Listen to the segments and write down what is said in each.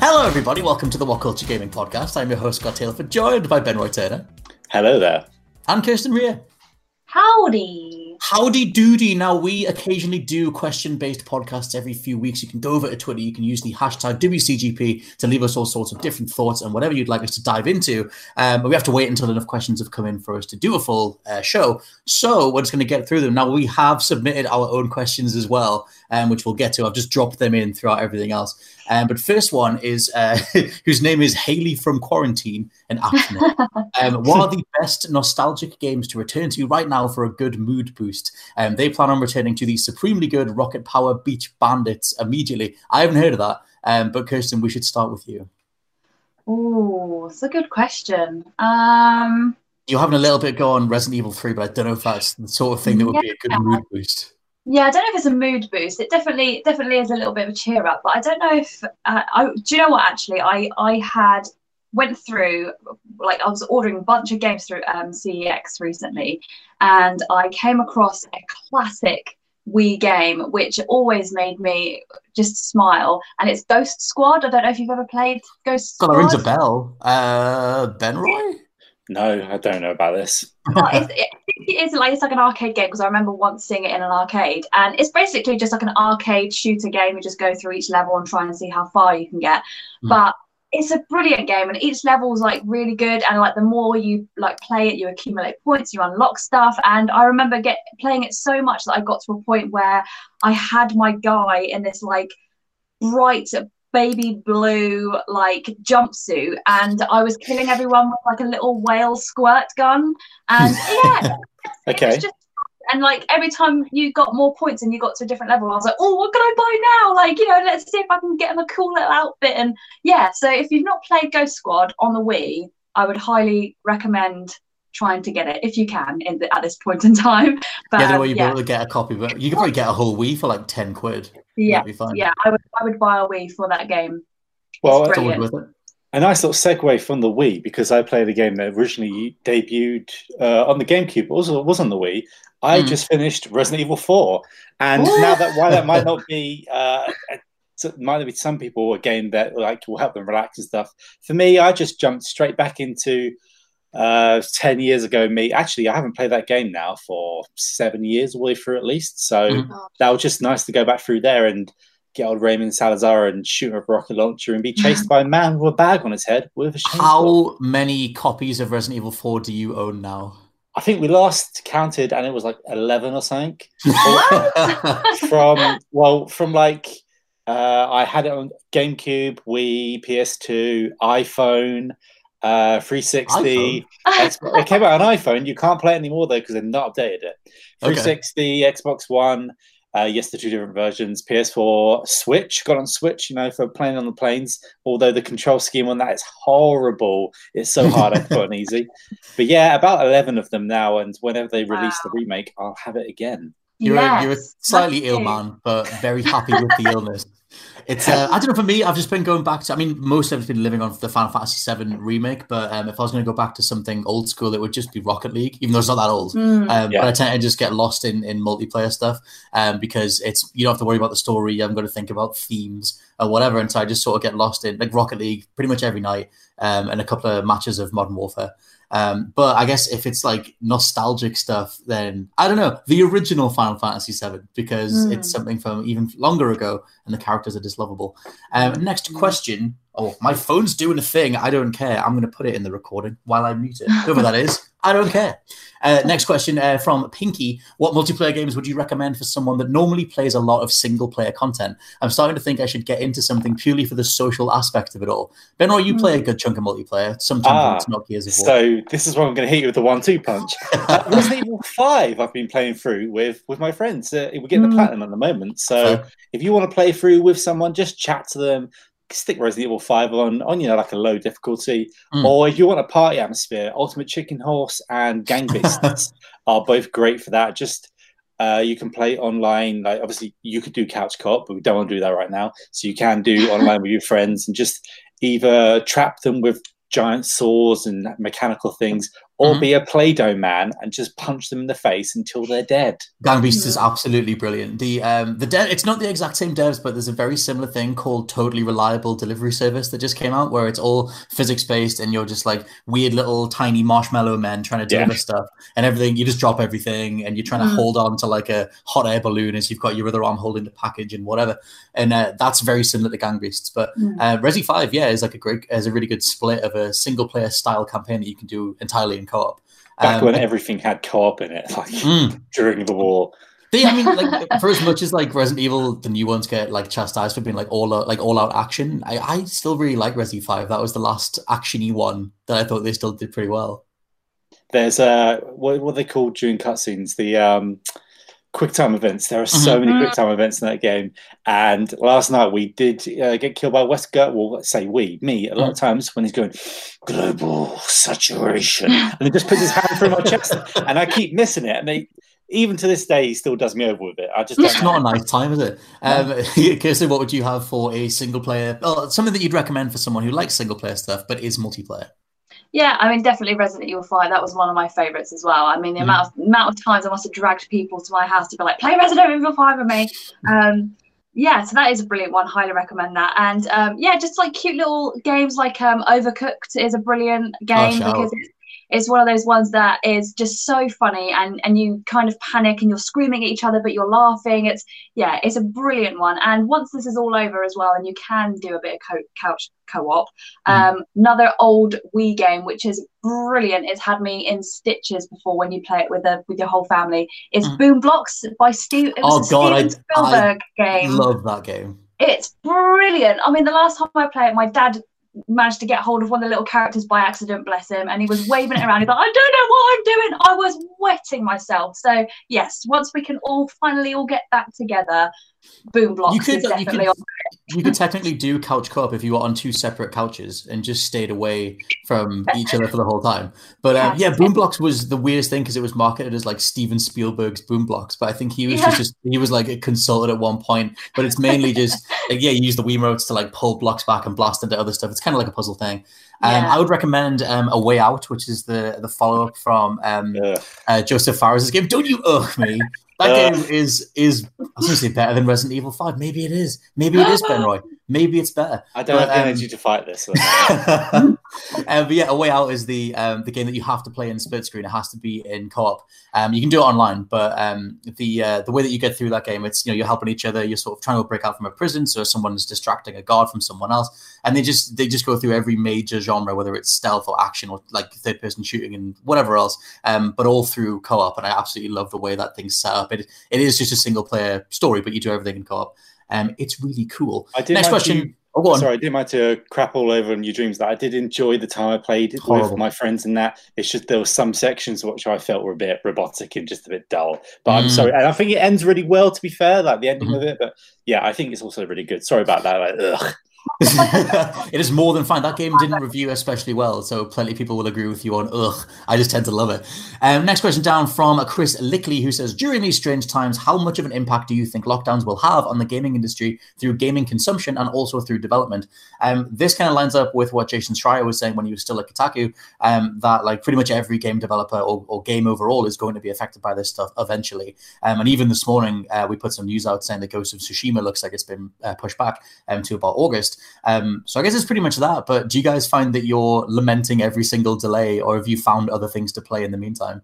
Hello, everybody. Welcome to the What Culture Gaming Podcast. I'm your host, Scott Taylor, joined by Ben Roy Turner Hello there. and Kirsten Rea. Howdy. Howdy doody. Now, we occasionally do question based podcasts every few weeks. You can go over to Twitter, you can use the hashtag WCGP to leave us all sorts of different thoughts and whatever you'd like us to dive into. Um, but we have to wait until enough questions have come in for us to do a full uh, show. So we're just going to get through them. Now, we have submitted our own questions as well, um, which we'll get to. I've just dropped them in throughout everything else. Um, but first one is uh, whose name is Haley from Quarantine and Ashna. um, what are the best nostalgic games to return to right now for a good mood boost? Um, they plan on returning to the supremely good Rocket Power Beach Bandits immediately. I haven't heard of that, um, but Kirsten, we should start with you. Oh, it's a good question. Um, You're having a little bit go on Resident Evil 3, but I don't know if that's the sort of thing that would be a good mood boost. Yeah, I don't know if it's a mood boost. It definitely definitely is a little bit of a cheer up, but I don't know if uh, I do you know what actually I I had went through like I was ordering a bunch of games through um, CEX recently, and I came across a classic Wii game which always made me just smile, and it's Ghost Squad. I don't know if you've ever played Ghost God, Squad. that rings a bell. Uh, Ben Roy? No, I don't know about this. Well, it's, it, it is like it's like an arcade game because I remember once seeing it in an arcade, and it's basically just like an arcade shooter game. You just go through each level and try and see how far you can get. Mm. But it's a brilliant game, and each level is like really good. And like the more you like play it, you accumulate points, you unlock stuff. And I remember get playing it so much that I got to a point where I had my guy in this like bright baby blue like jumpsuit and I was killing everyone with like a little whale squirt gun and yeah it Okay. was just and like every time you got more points and you got to a different level I was like oh what can I buy now? Like you know let's see if I can get him a cool little outfit. And yeah so if you've not played Ghost Squad on the Wii I would highly recommend trying to get it if you can in the, at this point in time but yeah, the way you'll yeah be able to get a copy, but you could probably get a whole Wii for like 10 quid. yeah be fine. yeah I would I would buy a Wii for that game Well, It's It's brilliant. worth it. a nice little segue from the Wii because I played a game that originally debuted uh, on the GameCube, but also was on the Wii. I Hmm. just finished Resident Evil 4, and Ooh. now that while that might not be, uh, so- might be some people a game that like will help them relax and stuff. For me, I just jumped straight back into uh, ten years ago. Me, actually, I haven't played that game now for seven years, all the way through at least. So Mhm. that was just nice to go back through there and get old Ramon Salazar and shoot a rocket launcher and be chased by a man with a bag on his head with a chainsaw. How many copies of Resident Evil 4 do you own now? I think we last counted and it was like eleven or something. from well, from like uh, I had it on GameCube, Wii, PS2, iPhone, uh, 360. Xbox- it came out on iPhone. You can't play it anymore though because they've not updated it. Okay. 360, Xbox One. Uh, yes, the two different versions. PS4, Switch got on Switch. You know, for playing on the planes. Although the control scheme on that is horrible. It's so hard. I put on easy. But yeah, about eleven of them now. And whenever they release the remake, I'll have it again. You're, a, you're a slightly ill man, but very happy with the illness. It's uh, I don't know for me. I've just been going back to. I mean, most of it's been living on the Final Fantasy VII remake, but um, if I was going to go back to something old school, it would just be Rocket League, even though it's not that old. Mm. Um, Yeah. But I tend to just get lost in, in multiplayer stuff um, because it's you don't have to worry about the story. You haven't got to think about themes. or whatever. And so I just sort of get lost in like Rocket League pretty much every night um, and a couple of matches of Modern Warfare. Um, but I guess if it's like nostalgic stuff, then I don't know the original Final Fantasy VII because mm. it's something from even longer ago, and the characters are just lovable. Um, next hmm. question. Oh, my phone's doing a thing. I don't care. I'm going to put it in the recording while I mute it. Whoever that is, I don't care. Uh, next question uh, from Pinky. What multiplayer games would you recommend for someone that normally plays a lot of single player content? I'm starting to think I should get into something purely for the social aspect of it all. Benroy, you play a good chunk of multiplayer. Sometimes ah, not Gears of War. So this is where I'm going to hit you with the one-two punch. uh, Resident Evil Five, I've been playing through with with my friends. Uh, we're getting the hmm. platinum at the moment, so if you want to play through with someone, just chat to them stick Resident Evil 5 on, on you know, like a low difficulty. Mm. Or if you want a party atmosphere, Ultimate Chicken Horse and Gang Beasts are both great for that. Just uh, you can play online. Like obviously, you could do couch co-op, but we don't want to do that right now. So you can do online with your friends and just either trap them with giant saws and mechanical things, or mm-hmm. be a Play-Doh man and just punch them in the face until they're dead. Gang Beasts is absolutely brilliant. The um the de- it's not the exact same devs, but there's a very similar thing called Totally Reliable Delivery Service that just came out, where it's all physics based, and you're just like weird little tiny marshmallow men trying to deliver yeah. stuff, and everything. You just drop everything, and you're trying to mm. hold on to like a hot air balloon as you've got your other arm holding the package and whatever. And uh, that's very similar to Gang Beasts. But mm. uh, Resi Five, yeah, is like a great, is a really good split of a single player style campaign that you can do entirely in co-op. Back um, when everything had co-op in it, like mm. during the war. They, I mean, like for as much as like Resident Evil, the new ones get like chastised for being like all out, like all out action. I, I still really like Resident Five. That was the last actiony one that I thought they still did pretty well. There's uh, what what they call during cutscenes the um quick time events. There are so mm-hmm. many quick time events in that game. And last night we did uh, get killed by Wesker. Well, let's say we, me, a lot of mm. times when he's going global saturation, and he just puts his hand through my chest, and I keep missing it. And they, even to this day, he still does me over with it. I just it's not a nice time, is it? Um, Kirsten, what would you have for a single player? Well, something that you'd recommend for someone who likes single player stuff but is multiplayer. Yeah, I mean, definitely Resident Evil 5. That was one of my favorites as well. I mean, the mm. amount of amount of times I must have dragged people to my house to be like, play Resident Evil 5 with me. Um, yeah, so that is a brilliant one. Highly recommend that. And um, yeah, just like cute little games like um, Overcooked is a brilliant game oh, because it's it's one of those ones that is just so funny and and you kind of panic and you're screaming at each other but you're laughing. It's yeah it's a brilliant one. And once this is all over as well and you can do a bit of co- couch co-op mm. um, another old wii game which is brilliant it's had me in stitches before when you play it with a with your whole family is mm. Boom Blox by steve oh god Steven Spielberg I, game. love that game. It's brilliant. I mean the last time i played it my dad managed to get hold of one of the little characters by accident, bless him, and he was waving it around. He's like, I don't know what I'm doing. I was wetting myself. So yes, once we can all finally all get back together, Boom Blox you could, you could, you could technically do couch co-op if you were on two separate couches and just stayed away from each other for the whole time. But um, yeah, Boom Blox was the weirdest thing because it was marketed as like Steven Spielberg's Boom Blox, but I think he was yeah. just he was like a consultant at one point. But it's mainly just like, yeah, you use the Wiimotes to like pull blocks back and blast into other stuff. It's kind of like a puzzle thing. Um, yeah. I would recommend um, A Way Out, which is the the follow up from um, uh, Joseph Fares' game. Don't you ugh me? That uh, game is is I was going to say better than Resident Evil Five. Maybe it is. Maybe it is Ben Roy. Maybe it's better. I don't but, have the um, energy to fight this. um, but yeah, A Way Out is the um, the game that you have to play in split screen. It has to be in co-op. Um, you can do it online, but um, the uh, the way that you get through that game, it's you know you're helping each other. You're sort of trying to break out from a prison, so someone's distracting a guard from someone else, and they just they just go through every major genre, whether it's stealth or action or like third person shooting and whatever else. Um, but all through co-op, and I absolutely love the way that thing's set up. It it is just a single player story, but you do everything in co-op. Um, it's really cool. Next question. You, oh, go on. Sorry, I didn't mind to crap all over on your dreams. That I did enjoy the time I played Horrible. with my friends and that. It's just there were some sections which I felt were a bit robotic and just a bit dull. But mm. I'm sorry, and I think it ends really well. To be fair, like the ending mm-hmm. of it. But yeah, I think it's also really good. Sorry about that. Like, ugh. it is more than fine. That game didn't review especially well, so plenty of people will agree with you on ugh. I just tend to love it. Um, next question down from Chris Lickley, who says, During these strange times, how much of an impact do you think lockdowns will have on the gaming industry through gaming consumption and also through development? Um, this kind of lines up with what Jason Schreier was saying when he was still at Kotaku, um, that like pretty much every game developer or, or, game overall is going to be affected by this stuff eventually. Um, and even this morning, uh, we put some news out saying that Ghost of Tsushima looks like it's been uh, pushed back um, to about August. Um, so I guess it's pretty much that. But do you guys find that you're lamenting every single delay, or have you found other things to play in the meantime?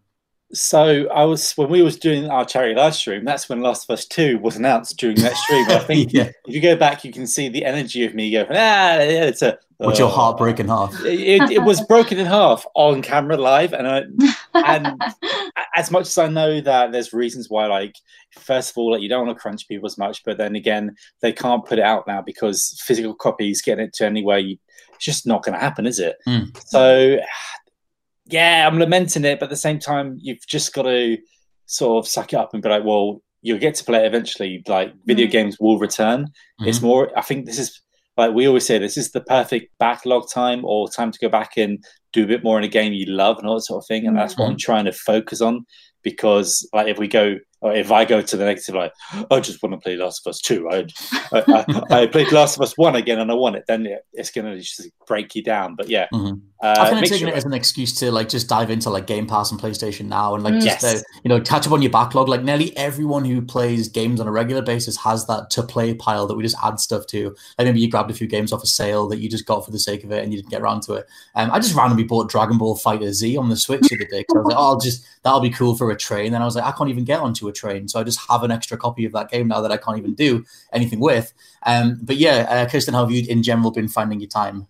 So I was when we was doing our charity live stream. That's when Last of Us Two was announced during that stream. I think yeah. if you go back, you can see the energy of me going, ah, it's a. What's your heart break in half? It, it, was broken in half on camera live, and I, and as much as I know that there's reasons why, like first of all, like you don't want to crunch people as much, but then again, they can't put it out now because physical copies getting it to anywhere. You, it's just not going to happen, is it? Mm. So yeah, I'm lamenting it, but at the same time, you've just got to sort of suck it up and be like, well, you'll get to play it eventually. Like video mm. games will return. Mm-hmm. It's more. I think this is like we always say, this is the perfect backlog time or time to go back and do a bit more in a game you love and all that sort of thing. And that's mm-hmm. what I'm trying to focus on because like if we go if I go to the negative, like I just want to play Last of Us Two, I, I, I, I played Last of Us One again and I want it, then it's going to just break you down. But yeah, mm-hmm. uh, I've kind of taken sure it as an excuse to like just dive into like Game Pass and PlayStation now and like just yes. uh, you know catch up on your backlog. Like nearly everyone who plays games on a regular basis has that to play pile that we just add stuff to. Like maybe you grabbed a few games off a sale that you just got for the sake of it and you didn't get around to it. Um, I just randomly bought Dragon Ball FighterZ on the Switch the other day because I was like, oh, I'll just that'll be cool for a train. And I was like, I can't even get onto a train, so I just have an extra copy of that game now that I can't even do anything with. Um, but yeah, uh, Kirsten, how have you in general been finding your time?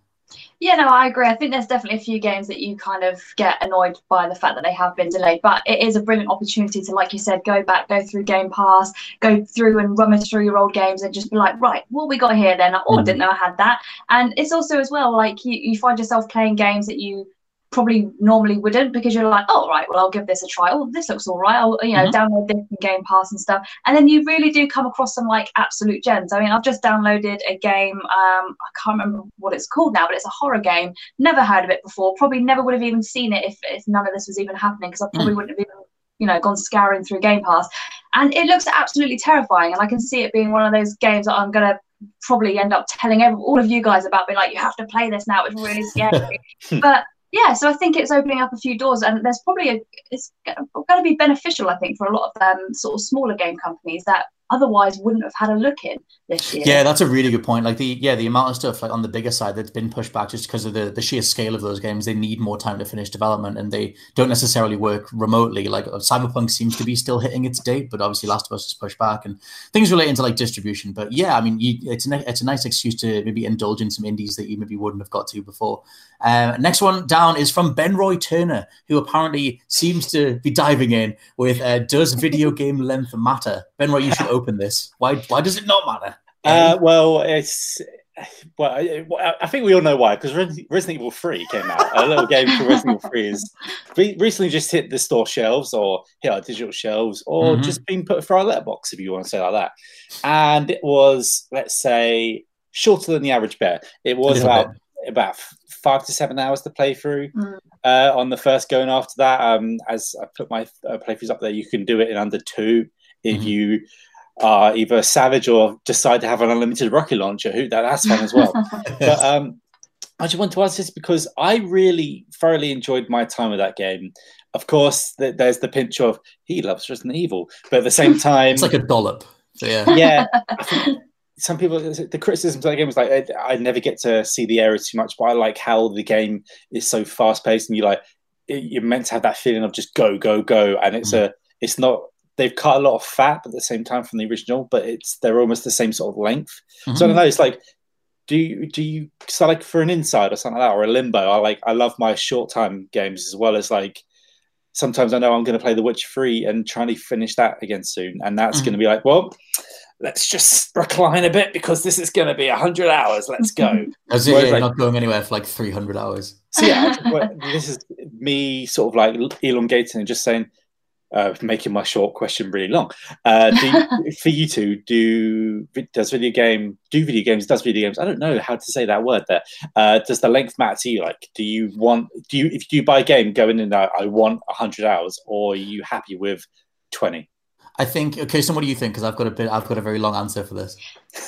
Yeah, no, I agree. I think there's definitely a few games that you kind of get annoyed by the fact that they have been delayed, but it is a brilliant opportunity to, like you said, go back, go through Game Pass, go through and rummage through your old games and just be like, right, what we got here then? Oh, I didn't mm. know I had that. And it's also as well like you, you find yourself playing games that you probably normally wouldn't because you're like, oh right, well I'll give this a try. Oh, this looks all right. I'll you know mm-hmm. download this from Game Pass and stuff. And then you really do come across some like absolute gems. I mean, I've just downloaded a game. Um, I can't remember what it's called now, but it's a horror game. Never heard of it before. Probably never would have even seen it if if none of this was even happening because I probably mm. wouldn't have even you know gone scouring through Game Pass. And it looks absolutely terrifying. And I can see it being one of those games that I'm gonna probably end up telling every, all of you guys about. Being like, you have to play this now. It's really scary. but yeah, so I think it's opening up a few doors, and there's probably a, it's going to be beneficial, I think, for a lot of um, sort of smaller game companies that otherwise wouldn't have had a look in this year. Yeah, that's a really good point. Like the yeah, the amount of stuff like on the bigger side that's been pushed back just because of the, the sheer scale of those games. They need more time to finish development and they don't necessarily work remotely. Like uh, Cyberpunk seems to be still hitting its date, but obviously Last of Us is pushed back and things relating to like distribution. But yeah, I mean, you, it's a, it's a nice excuse to maybe indulge in some indies that you maybe wouldn't have got to before. Um, next one down is from Ben Roy Turner, who apparently seems to be diving in with uh, Does video game length matter? Ben Roy, you should open this. Why, why does it not matter? Uh, well, it's well, I, I, think we all know why because Resident Evil 3 came out. A little game called Resident Evil 3 is recently just hit the store shelves or hit our digital shelves or mm-hmm. just been put for our letterbox, if you want to say like that. And it was, let's say, shorter than the average bear. It was about bit about five to seven hours to play through mm. uh, on the first going after that. Um, as I put my uh, playthroughs up there, you can do it in under two if mm. you are either savage or decide to have an unlimited rocket launcher. Who that, that's fun as well. but um, I just want to ask this because I really thoroughly enjoyed my time with that game. Of course, th- there's the pinch of he loves Resident Evil, but at the same time, it's like a dollop. So, yeah, yeah. some people the criticism of the game was like I, I, never get to see the area too much, but I like how the game is so fast paced and you like you're meant to have that feeling of just go go go, and it's mm. a it's not they've cut a lot of fat at the same time from the original, but it's they're almost the same sort of length. Mm-hmm. So I don't know. It's like do you do you so like for an inside or something like that or a limbo? I like I love my short time games as well as like sometimes I know I'm going to play The Witcher 3 and trying to finish that again soon. And that's mm-hmm. going to be like, well, let's just recline a bit because this is going to be 100 hours. Let's go. As yeah, like, not going anywhere for like 300 hours. So, yeah, this is me sort of like elongating and just saying, uh, making my short question really long. Uh, do, for you two, do does video game do video games? Does video games? I don't know how to say that word there. Uh, does the length matter to you? Like, do you want do you if you buy a game going in there, I want hundred hours, or are you happy with twenty? I think okay. So, what do you think? Because I've got a bit. I've got a very long answer for this.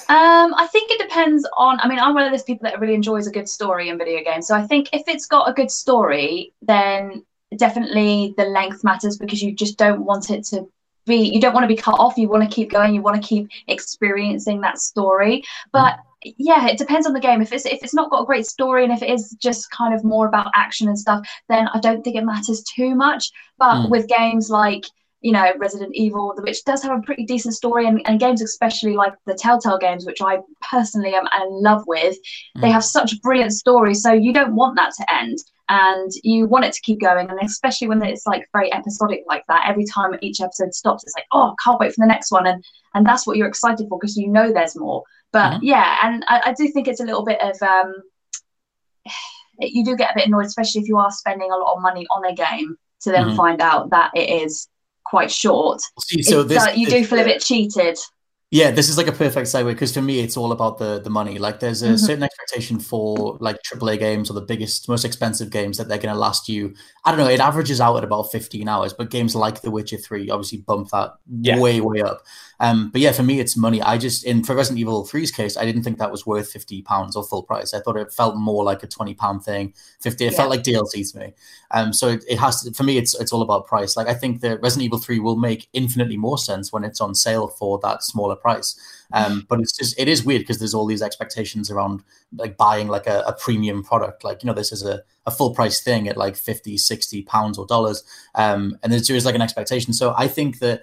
Um, I think it depends on. I mean, I'm one of those people that really enjoys a good story in video games. So I think if it's got a good story, then definitely the length matters because you just don't want it to be. You don't want to be cut off. You want to keep going. You want to keep experiencing that story. But mm. yeah, it depends on the game. If it's if it's not got a great story and if it is just kind of more about action and stuff, then I don't think it matters too much. But mm. with games like you know, Resident Evil, which does have a pretty decent story, and, and games, especially like the Telltale games, which I personally am in love with, mm. they have such brilliant stories. So you don't want that to end, and you want it to keep going. And especially when it's like very episodic like that, every time each episode stops, it's like, oh, can't wait for the next one, and and that's what you're excited for because you know there's more. But mm-hmm. yeah, and I, I do think it's a little bit of um, you do get a bit annoyed, especially if you are spending a lot of money on a game to then mm-hmm. find out that it is quite short. See, so this, you do feel a bit cheated. Yeah, this is like a perfect segue because for me, it's all about the the money. Like, there's a mm-hmm. certain expectation for like AAA games or the biggest, most expensive games that they're going to last you. I don't know. It averages out at about 15 hours, but games like The Witcher Three obviously bump that yeah. way, way up. Um, but yeah, for me, it's money. I just in for Resident Evil 3's case, I didn't think that was worth 50 pounds or full price. I thought it felt more like a 20 pound thing. 50. It yeah. felt like DLC to me. Um, so it, it has to. For me, it's it's all about price. Like I think that Resident Evil 3 will make infinitely more sense when it's on sale for that smaller price. Um, but it's just it is weird because there's all these expectations around like buying like a, a, premium product. Like you know, this is a, a full price thing at like 50, 60 pounds or dollars. Um, and there's, there's like an expectation. So I think that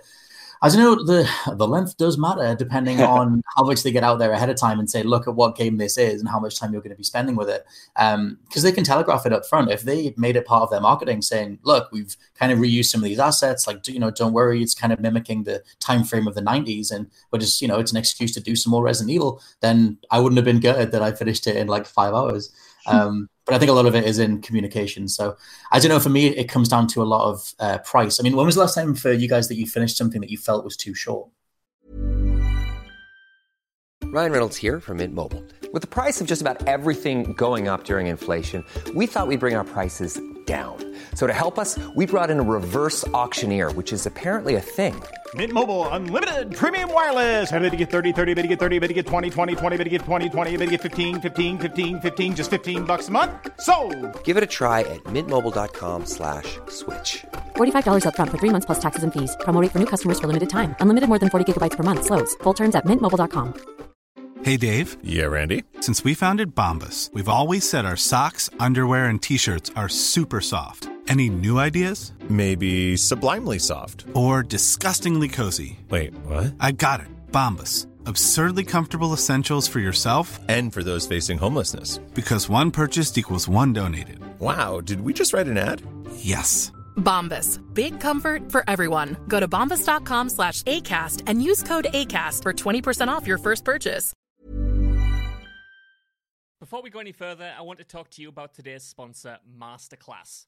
as you know, the the length does matter depending on how much they get out there ahead of time and say, look at what game this is and how much time you're going to be spending with it. Because um, they can telegraph it up front. If they made it part of their marketing, saying, look, we've kind of reused some of these assets, like you know, don't worry, it's kind of mimicking the time frame of the '90s, and but just you know, it's an excuse to do some more Resident Evil. Then I wouldn't have been gutted that I finished it in like five hours. Um, but I think a lot of it is in communication. So I don't know. For me, it comes down to a lot of uh, price. I mean, when was the last time for you guys that you finished something that you felt was too short? Ryan Reynolds here from Mint Mobile. With the price of just about everything going up during inflation, we thought we'd bring our prices down. So to help us, we brought in a reverse auctioneer, which is apparently a thing. Mint Mobile unlimited premium wireless. Ready to get 30, 30, bit to get 30, bit to get 20, 20, 20, bit to get 20, 20, bit to get 15, 15, 15, 15 just 15 bucks a month. So, Give it a try at mintmobile.com/slash-switch. slash $45 up front for 3 months plus taxes and fees. Promo for new customers for limited time. Unlimited more than 40 gigabytes per month slows. Full terms at mintmobile.com. Hey Dave. Yeah, Randy. Since we founded Bombas, we've always said our socks, underwear and t-shirts are super soft. Any new ideas? Maybe sublimely soft. Or disgustingly cozy. Wait, what? I got it. Bombas. Absurdly comfortable essentials for yourself and for those facing homelessness. Because one purchased equals one donated. Wow, did we just write an ad? Yes. Bombas. Big comfort for everyone. Go to bombas.com slash ACAST and use code ACAST for 20% off your first purchase. Before we go any further, I want to talk to you about today's sponsor, Masterclass.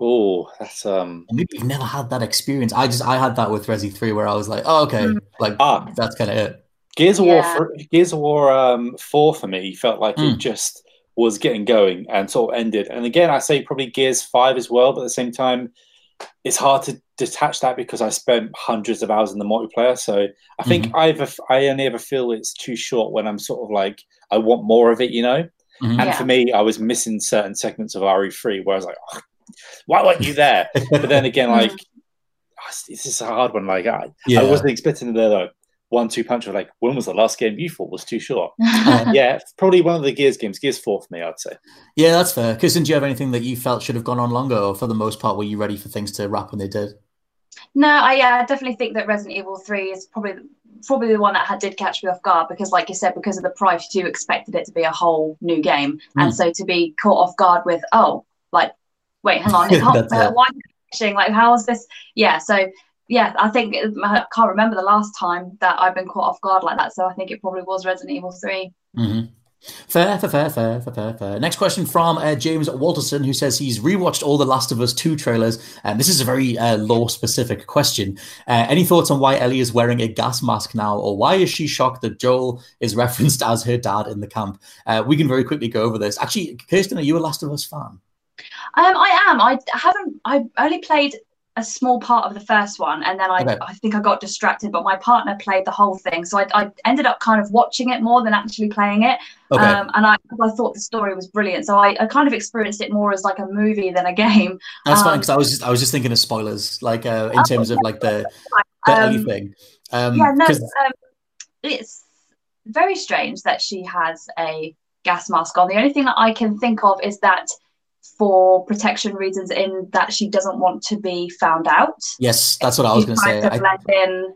Oh, that's um. Maybe you've never had that experience. I just I had that with Resi Three, where I was like, oh okay, Mm. like Ah. that's kind of it. Gears of Yeah. War, th- Gears of War um, four for me felt like Mm. it just was getting going and sort of ended. And again, I say probably Gears five as well, but at the same time, it's hard to detach that because I spent hundreds of hours in the multiplayer. So I think Mm-hmm. I ever, I only ever feel it's too short when I'm sort of like I want more of it, you know. Mhm. And Yeah. for me, I was missing certain segments of RE3 where I was like, "Oh, why weren't you there? but then again, like, this is a hard one. Like, I, Yeah. I wasn't expecting the like, one two punch of like, when was the last game you thought was too short? Uh, yeah, probably one of the Gears games. Gears 4 for me, I'd say. yeah, that's fair. Kirsten, do you have anything that you felt should have gone on longer, or for the most part, were you ready for things to wrap when they did? No, I yeah, definitely think that Resident Evil 3 is probably probably the one that had, did catch me off guard because, like you said, because of the price, you expected it to be a whole new game, and Mm. so to be caught off guard with, oh, like, wait, hang on, uh, why crashing? Like, how is this? Yeah, so yeah, I think I can't remember the last time that I've been caught off guard like that, so I think it probably was Resident Evil 3. hmm Fair, fair, fair, fair, fair, fair, fair. Next question from uh, James Walterson, who says he's rewatched all the Last of Us 2 trailers. And this is a very uh, lore specific question. Uh, any thoughts on why Ellie is wearing a gas mask now, or why is she shocked that Joel is referenced as her dad in the camp? Uh, we can very quickly go over this. Actually, Kirsten, are you a Last of Us fan? Um, I am. I haven't. I only played a small part of the first one, and then I, Okay. I think I got distracted. But my partner played the whole thing, so I, I ended up kind of watching it more than actually playing it. Okay. Um, and I, I thought the story was brilliant, so I, I kind of experienced it more as like a movie than a game. That's fine um, because I was just I was just thinking of spoilers, like uh, in terms of like the, the Um, Ellie thing. Um, yeah, no, um, it's very strange that she has a gas mask on. The only thing that I can think of is that for protection reasons, in that she doesn't want to be found out. yes, that's what I was going to say. I- in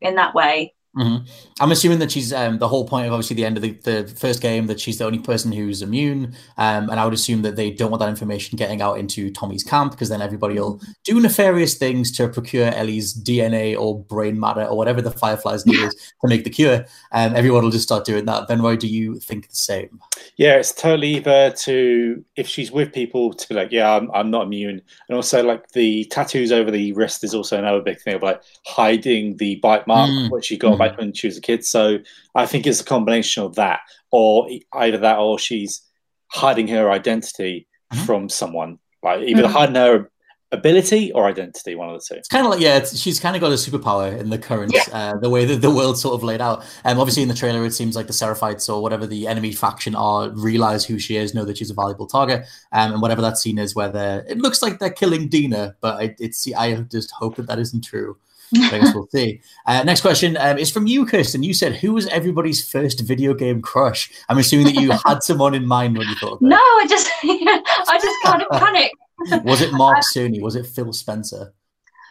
in that way. Mhm. I'm assuming that she's um, the whole point of obviously the end of the, the first game that she's the only person who's immune, um, and I would assume that they don't want that information getting out into Tommy's camp because then everybody will do nefarious things to procure Ellie's DNA or brain matter or whatever the Fireflies need is to make the cure. Um, everyone will just start doing that. Then why do you think the same? Yeah, it's totally either to, if she's with people, to be like, yeah, I'm, I'm not immune. And also, like, the tattoos over the wrist is also another big thing of like hiding the bite mark, Mm. which she got Mhm. back when she was a kid. So I think it's a combination of that, or either that, or she's hiding her identity Mhm. from someone. Like, either Mhm. hiding her ability or identity, one of the two. It's kind of like yeah, it's, she's kind of got a superpower in the current uh, the way that the world sort of laid out. Um, obviously in the trailer, it seems like the Seraphites or whatever the enemy faction are realize who she is, know that she's a valuable target, um, and whatever that scene is, where they're it looks like they're killing Dina, but I, it's I just hope that that isn't true. I guess we'll see. Uh, next question um, is from you, Kirsten. You said, "Who was everybody's first video game crush?" I'm assuming that you had someone in mind when you thought. Of No, I just I just kind of panicked. Was it Mark Cerny? Was it Phil Spencer?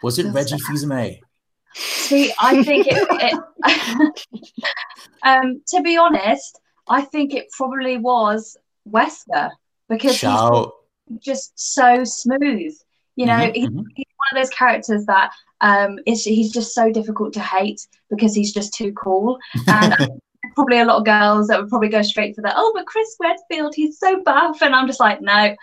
Was it Phil Reggie. Fils-Aimé? See, I think it. it um, to be honest, I think it probably was Wesker because he's just so smooth. You know, Mhm, he's, mhm. he's one of those characters that um, is he's just so difficult to hate because he's just too cool. And probably a lot of girls that would probably go straight for that. Oh, but Chris Redfield, he's so buff, and I'm just like, no,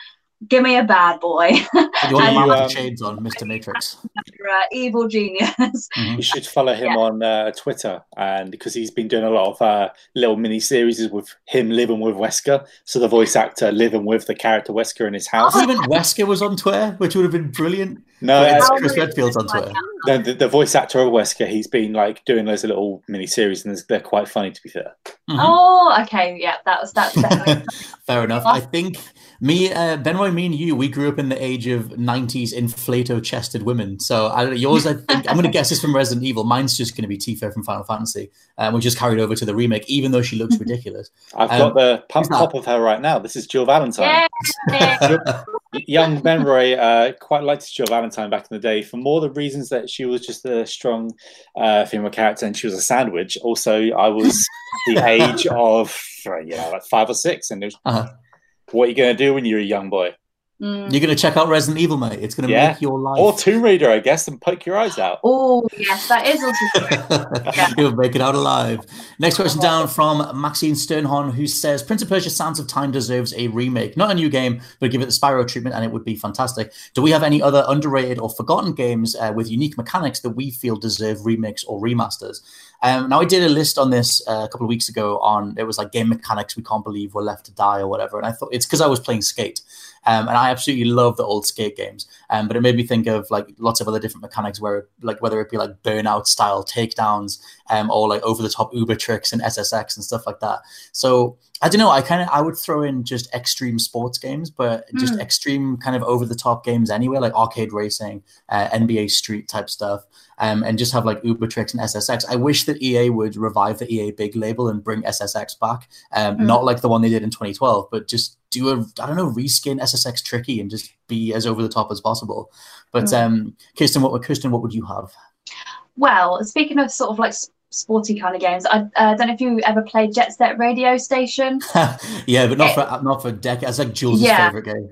give me a bad boy, You want a man with um, the shades on, Mr. Matrix. You're a evil genius. You should follow him Yeah. on uh, Twitter, and because he's been doing a lot of uh, little mini series with him living with Wesker, so the voice actor living with the character Wesker in his house. Even Wesker was on Twitter, which would have been brilliant. No, it's Chris Redfield's on Twitter. No, the, the voice actor of Wesker, he's been like doing those little mini series, and they're quite funny. To be fair, Mm-hmm. Oh, okay, yeah, that was that's. Fair enough. I think me, uh, Benroy, me and you, we grew up in the age of '90s inflato-chested women. So I don't know, yours, I think I'm going to guess is from Resident Evil. Mine's just going to be Tifa from Final Fantasy, um, which is carried over to the remake, even though she looks ridiculous. I've Um, got the pump who's top of her right now. This is Jill Valentine. Yeah. Young Benroy uh, quite liked Jill Valentine back in the day for more the reasons that she was just a strong uh, female character and she was a sandwich. Also, I was the age of you know like five or six, and it was, Uh-huh. what are you going to do when you're a young boy? Mm. You're going to check out Resident Evil, mate. It's going to Yeah, make your life. or Tomb Raider, I guess, and poke your eyes out. Oh, yes, that is also You'll make it out alive. Next question down from Maxine Sternhorn, who says Prince of Persia Sands of Time deserves a remake. Not a new game, but give it the Spyro treatment and it would be fantastic. Do we have any other underrated or forgotten games uh, with unique mechanics that we feel deserve remakes or remasters? Um, now, I did a list on this uh, a couple of weeks ago on it was like game mechanics we can't believe were left to die or whatever. And I thought it's because I was playing Skate. Um, and I absolutely love the old skate games. Um, but it made me think of like lots of other different mechanics where like whether it be like burnout style takedowns um, or like over the top Uber tricks and SSX and stuff like that. So I don't know. I kind of I would throw in just extreme sports games, but just Mm. extreme kind of over the top games anyway, like arcade racing, uh, NBA Street type stuff, um, and just have like Uber tricks and SSX. I wish that EA would revive the EA big label and bring SSX back, um, Mm. not like the one they did in 2012, but just do a I don't know reskin SSX tricky and just be as over the top as possible. But Mm. um, Kirsten, what would Kirsten, what would you have? Well, speaking of sort of like s- sporty kind of games, I uh, don't know if you ever played Jet Set Radio Station. yeah, but not for not for decades. That's like Jules' Yeah. favorite game.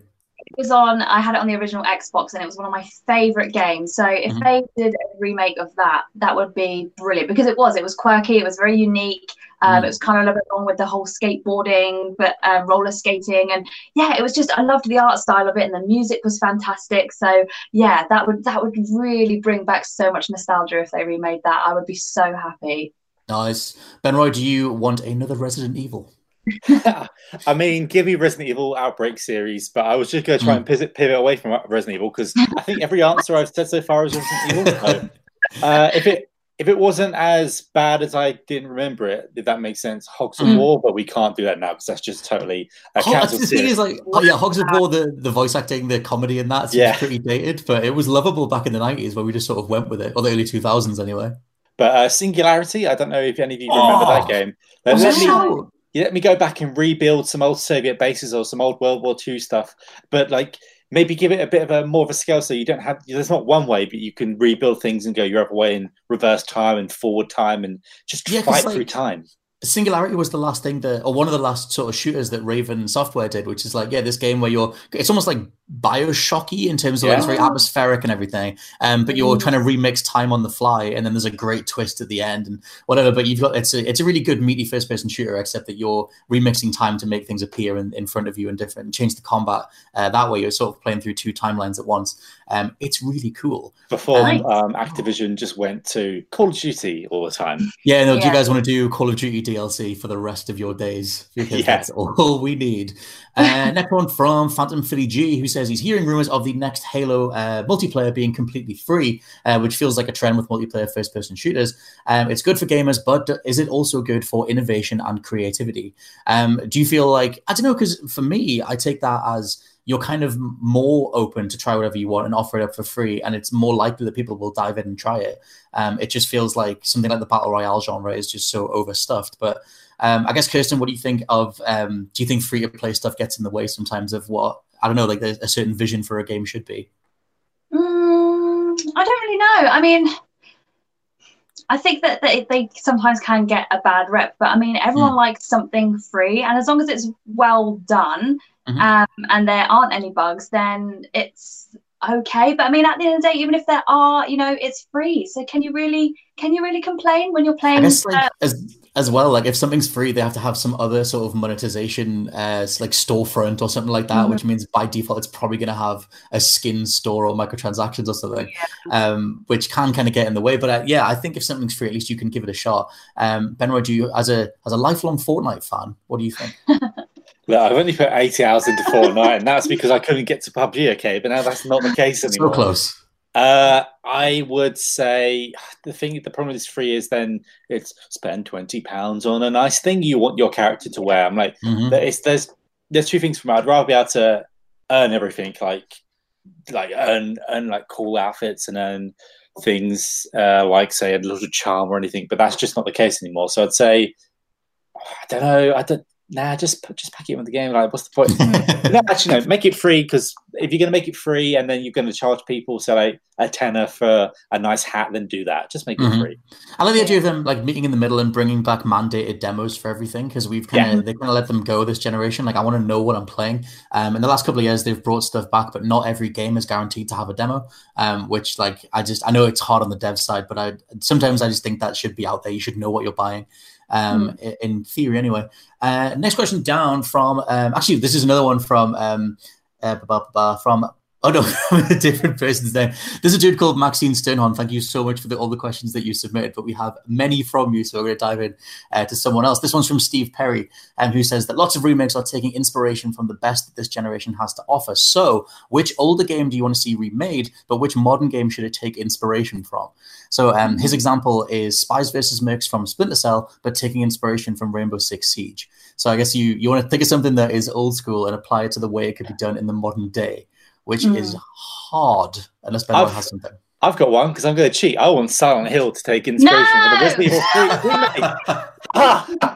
It was on. I had it on the original Xbox, and it was one of my favorite games. So if Mhm. they did a remake of that, that would be brilliant because it was. It was quirky. It was very unique. Um, Mm. It was kind of a little bit wrong with the whole skateboarding, but um, roller skating, and yeah, it was just. I loved the art style of it, and the music was fantastic. So yeah, that would that would really bring back so much nostalgia if they remade that. I would be so happy. Nice. Benroy, do you want another Resident Evil? I mean, give me Resident Evil Outbreak series, but I was just going to try Mm. and pivot, pivot away from Resident Evil because I think every answer I've said so far is Resident Evil. So, uh, if it if it wasn't as bad as I didn't remember it, if that makes sense, Hogs of Mm. War, but we can't do that now because that's just totally a Hog- the thing is, like, oh, yeah, Hogs of War, the, the voice acting, the comedy in that seems Yeah. pretty dated, but it was lovable back in the 90s where we just sort of went with it, or the early 2000s anyway. But uh, Singularity, I don't know if any of you remember that Oh. game. Was Let me? You let me go back and rebuild some old Soviet bases or some old World War II stuff, but like maybe give it a bit of a more of a scale so you don't have there's not one way, but you can rebuild things and go your other way in reverse time and forward time and just Yeah, fight like, through time. Singularity was the last thing that, or one of the last sort of shooters that Raven Software did, which is like, yeah, this game where you're, it's almost like Bioshocky in terms of like, it's very atmospheric and everything. Um, but you're trying to remix time on the fly, and then there's a great twist at the end and whatever. But you've got it's a it's a really good meaty first person shooter, except that you're remixing time to make things appear in, in front of you and different, and change the combat. Uh, that way, you're sort of playing through two timelines at once. Um, it's really cool. Before um, Activision just went to Call of Duty all the time. Yeah, no, do you guys want to do Call of Duty DLC for the rest of your days? Because Yeah. that's all we need. Uh, next one from Phantom Philly G, who says he's hearing rumors of the next Halo uh, multiplayer being completely free, uh, which feels like a trend with multiplayer first person shooters. Um, it's good for gamers, but is it also good for innovation and creativity? Um, do you feel like, I don't know, because for me, I take that as you're kind of more open to try whatever you want and offer it up for free, and it's more likely that people will dive in and try it. Um, it just feels like something like the battle royale genre is just so overstuffed. But um, I guess Kirsten, what do you think of? Um, do you think free to play stuff gets in the way sometimes of what I don't know, like a, a certain vision for a game should be? Mm, I don't really know. I mean, I think that they, they sometimes can get a bad rep, but I mean, everyone Hmm. likes something free, and as long as it's well done Mhm. um, and there aren't any bugs, then it's okay. But I mean, at the end of the day, even if there are, you know, it's free. So can you really can you really complain when you're playing? I guess like uh, as as well, like if something's free, they have to have some other sort of monetization, uh, like storefront or something like that, Mhm. which means by default it's probably going to have a skin store or microtransactions or something, um, which can kind of get in the way. But uh, yeah, I think if something's free, at least you can give it a shot. Um, Benroy, do you as a as a lifelong Fortnite fan, what do you think? Look, I've only put 80 hours into Fortnite, and that's because I couldn't get to PUBG, okay? But now that's not the case anymore. so close. Uh, I would say the thing, the problem with this free is then it's spend twenty pounds on a nice thing you want your character to wear. I'm like, Mhm. there is, there's there's two things for me. I'd rather be able to earn everything, like like earn earn like cool outfits and earn things uh, like say a little charm or anything, but that's just not the case anymore. So I'd say I don't know. I don't. Nah, just just pack it in with the game. Like, what's the point? no, actually, no. Make it free because if you're going to make it free and then you're going to charge people, say like a tenner for a nice hat, then do that. Just make it Mhm. free. I like the idea of them like meeting in the middle and bringing back mandated demos for everything because we've kind of Yeah. they kind of let them go this generation. Like I want to know what I'm playing. Um, in the last couple of years, they've brought stuff back, but not every game is guaranteed to have a demo. Um, which like I just I know it's hard on the dev side, but I sometimes I just think that should be out there. You should know what you're buying. Um, i- in theory, anyway. Uh, next question down from um, actually this is another one from um, uh, from oh no, a different person's name. There's a dude called Maxine Sternhorn. Thank you so much for the, all the questions that you submitted, but we have many from you, so we're going to dive in uh, to someone else. This one's from Steve Perry, um, who says that lots of remakes are taking inspiration from the best that this generation has to offer. So, which older game do you want to see remade, but which modern game should it take inspiration from? So, um, his example is Spies versus Mercs from Splinter Cell, but taking inspiration from Rainbow Six Siege. So, I guess you you want to think of something that is old school and apply it to the way it could be done in the modern day, which Mm. is hard unless Ben I've- has something. I've got one because I'm going to cheat. I want Silent Hill to take inspiration from the Resident Evil 3 remake. Ah!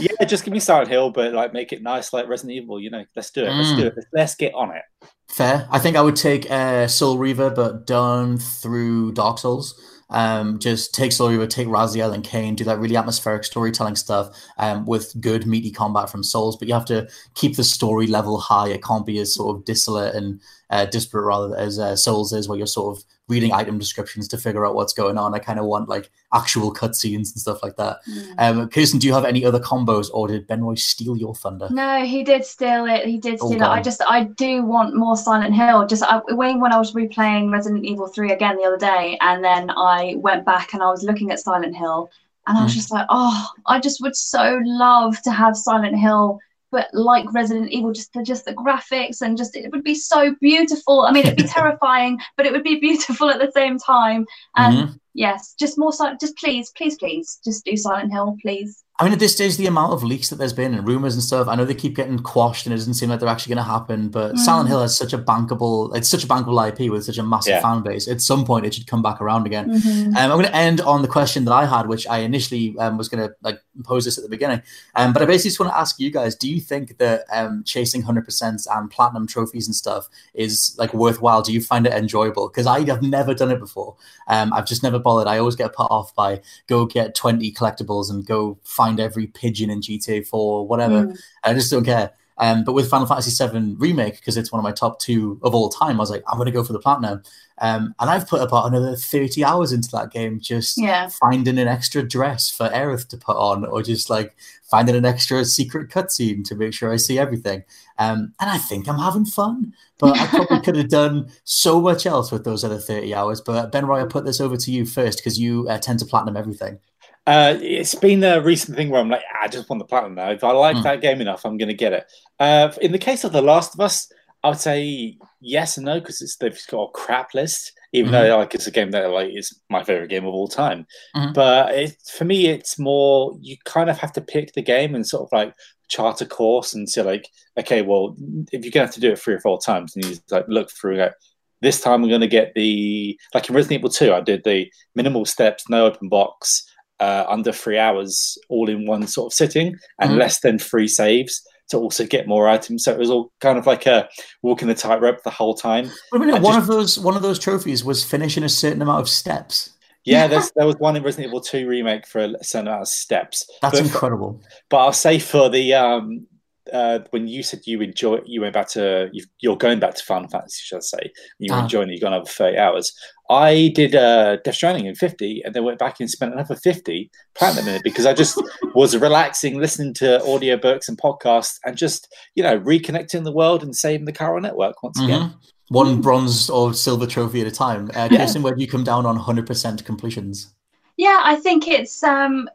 yeah, just give me Silent Hill, but like make it nice like Resident Evil. You know, let's do it. Let's do Mm. it. Let's, let's get on it. Fair. I think I would take uh, Soul Reaver, but done through Dark Souls. Um, just take Reaver, take Raziel and Kain, do that really atmospheric storytelling stuff um, with good meaty combat from Souls. But you have to keep the story level high. It can't be as sort of dissolate and uh, disparate rather as uh, Souls is, where you're sort of reading item descriptions to figure out what's going on. I kind of want like actual cutscenes and stuff like that. Um, Kirsten, do you have any other combos, or did Benroy steal your thunder? No, he did steal it. He did Oh, steal it. I just, I do want more Silent Hill. Just I, when when I was replaying Resident Evil 3 again the other day, and then I went back and I was looking at Silent Hill, and I was Mm. just like, oh, I just would so love to have Silent Hill, but like Resident Evil, just the just the graphics and just it would be so beautiful. I mean, it'd be terrifying, but it would be beautiful at the same time. And Mhm. yes, just more Silent. Just please, please, please, just do Silent Hill, please. I mean, at this stage, the amount of leaks that there's been and rumors and stuff, I know they keep getting quashed and it doesn't seem like they're actually going to happen. But Mm. Silent Hill has such a bankable, it's such a bankable IP with such a massive Yeah. fan base. At some point, it should come back around again. Mhm. Um, I'm going to end on the question that I had, which I initially um, was going to like pose this at the beginning. Um, but I basically just want to ask you guys: Do you think that um, chasing hundred percent and platinum trophies and stuff is like worthwhile? Do you find it enjoyable? Because I have never done it before. Um, I've just never bothered. I always get put off by go get twenty collectibles and go find every pigeon in GTA Four or whatever. Mm. I just don't care. Um, but with Final Fantasy VII Remake, because it's one of my top two of all time, I was like, I'm going to go for the platinum. Um, and I've put about another 30 hours into that game just Yeah. finding an extra dress for Aerith to put on, or just like finding an extra secret cutscene to make sure I see everything. Um, and I think I'm having fun, but I probably could have done so much else with those other 30 hours. But Benroy, I'll put this over to you first because you uh, tend to platinum everything. Uh, it's been a recent thing where I'm like, "Ah, I just want the platinum now. If I like Mm. that game enough, I'm going to get it. Uh, in the case of The Last of Us, I would say yes and no because it's they've got a crap list. Even though like it's a game that like is my favorite game of all time, Mhm. but it, for me, it's more you kind of have to pick the game and sort of like chart a course and say like, okay, well, if you're gonna have to do it three or four times, and you just, like look through like this time I'm going to get the like in Resident Evil 2, I did the minimal steps, no open box, uh, under three hours, all in one sort of sitting, and Mhm. less than three saves to also get more items. So it was all kind of like a walking the tightrope the whole time. Wait a minute, one just- of those one of those trophies was finishing a certain amount of steps. Yeah, there's, there was one in Resident Evil 2 remake for a certain amount of steps. That's But- incredible. But I'll say for the um, uh, when you said you enjoy, you went back to you you're going back to Final Fantasy, should I say? You were Ah. enjoying it. You got another thirty hours. I did uh, Death Stranding in fifty, and then went back and spent another fifty platinum in it because I just was relaxing, listening to audiobooks and podcasts, and just you know reconnecting the world and saving the Chiral network once again. Mhm. One bronze or silver trophy at a time. Uh, Yeah. Kirsten, where do you come down on 100% completions? Yeah, I think it's um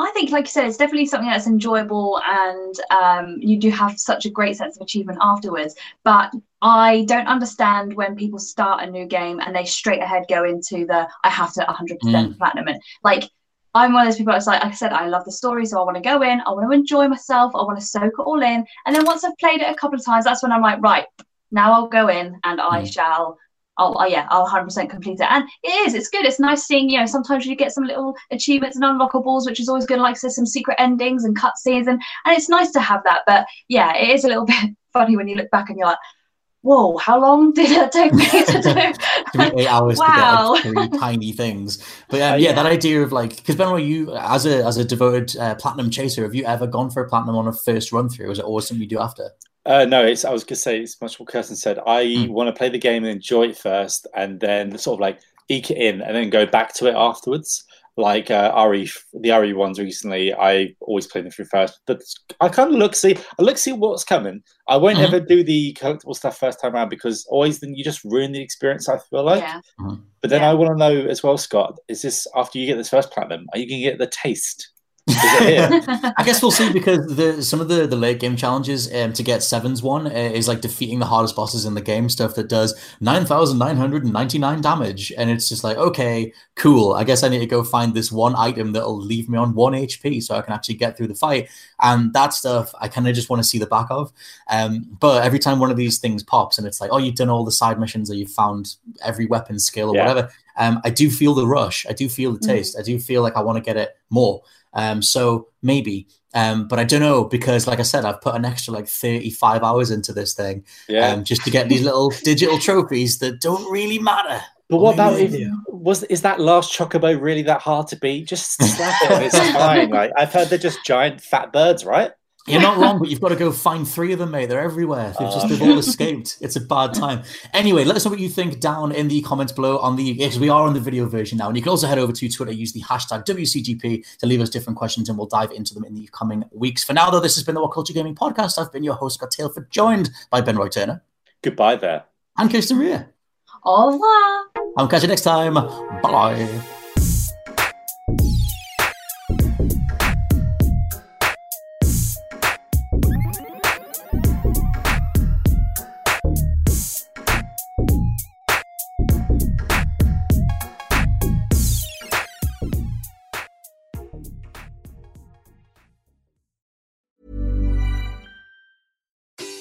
I think, like you said, it's definitely something that's enjoyable, and um, you do have such a great sense of achievement afterwards. But I don't understand when people start a new game and they straight ahead go into the I have to 100% Mm. platinum it. Like I'm one of those people that's like, like I said, I love the story, so I want to go in, I want to enjoy myself, I want to soak it all in, and then once I've played it a couple of times, that's when I'm like, right, now I'll go in and I Mm. shall. I'll, oh, yeah, I'll 100% complete it. And it is, it's good. It's nice seeing, you know, sometimes you get some little achievements and unlockables, which is always good. Like, there's some secret endings and cutscenes, and, and it's nice to have that. But yeah, it is a little bit funny when you look back and you're like, whoa, how long did it take me to do? three eight hours Wow. to get like three tiny things. But um, Uh, yeah, yeah. that idea of like because Benroy, you as a as a devoted uh, platinum chaser, have you ever gone for a platinum on a first run through? Is it always something you do after? Uh, no, it's. I was gonna say it's much what Kirsten said. I Mm. want to play the game and enjoy it first, and then sort of like eke it in, and then go back to it afterwards. Like uh, RE, the RE ones recently, I always play them through first. But I kind of look see, I look see what's coming. I won't Mhm. ever do the collectible stuff first time around because always then you just ruin the experience. I feel like. yeah. But then Yeah. I want to know as well, Scott. Is this after you get this first platinum? Are you gonna get the taste? Is it here? I guess we'll see because the some of the the late game challenges um, to get sevens one uh, is like defeating the hardest bosses in the game stuff that does nine thousand nine hundred and ninety nine damage, and it's just like okay, cool. I guess I need to go find this one item that'll leave me on one HP so I can actually get through the fight, and that stuff I kind of just want to see the back of. Um, but every time one of these things pops and it's like, oh, you've done all the side missions or you've found every weapon skill or Yeah. whatever, um, I do feel the rush. I do feel the Mhm. taste. I do feel like I want to get it more. Um, so maybe, um, but I don't know because, like I said, I've put an extra like 35 hours into this thing Yeah. um, just to get these little digital trophies that don't really matter. But what about Maybe if was is that last chocobo really that hard to beat? Just slap it it's fine. Like I've heard they're just giant fat birds, right? You're not wrong, but you've got to go find three of them, mate. They're everywhere. They've just they've oh. all escaped. It's a bad time. Anyway, let us know what you think down in the comments below on the because we are on the video version now, and you can also head over to Twitter, use the hashtag WCGP to leave us different questions, and we'll dive into them in the coming weeks. For now, though, this has been the WhatCulture Gaming Podcast. I've been your host, Scott Tailford, joined by Benroy Turner Goodbye there. and Kirsten Rea. Au revoir. I'll catch you next time. Bye.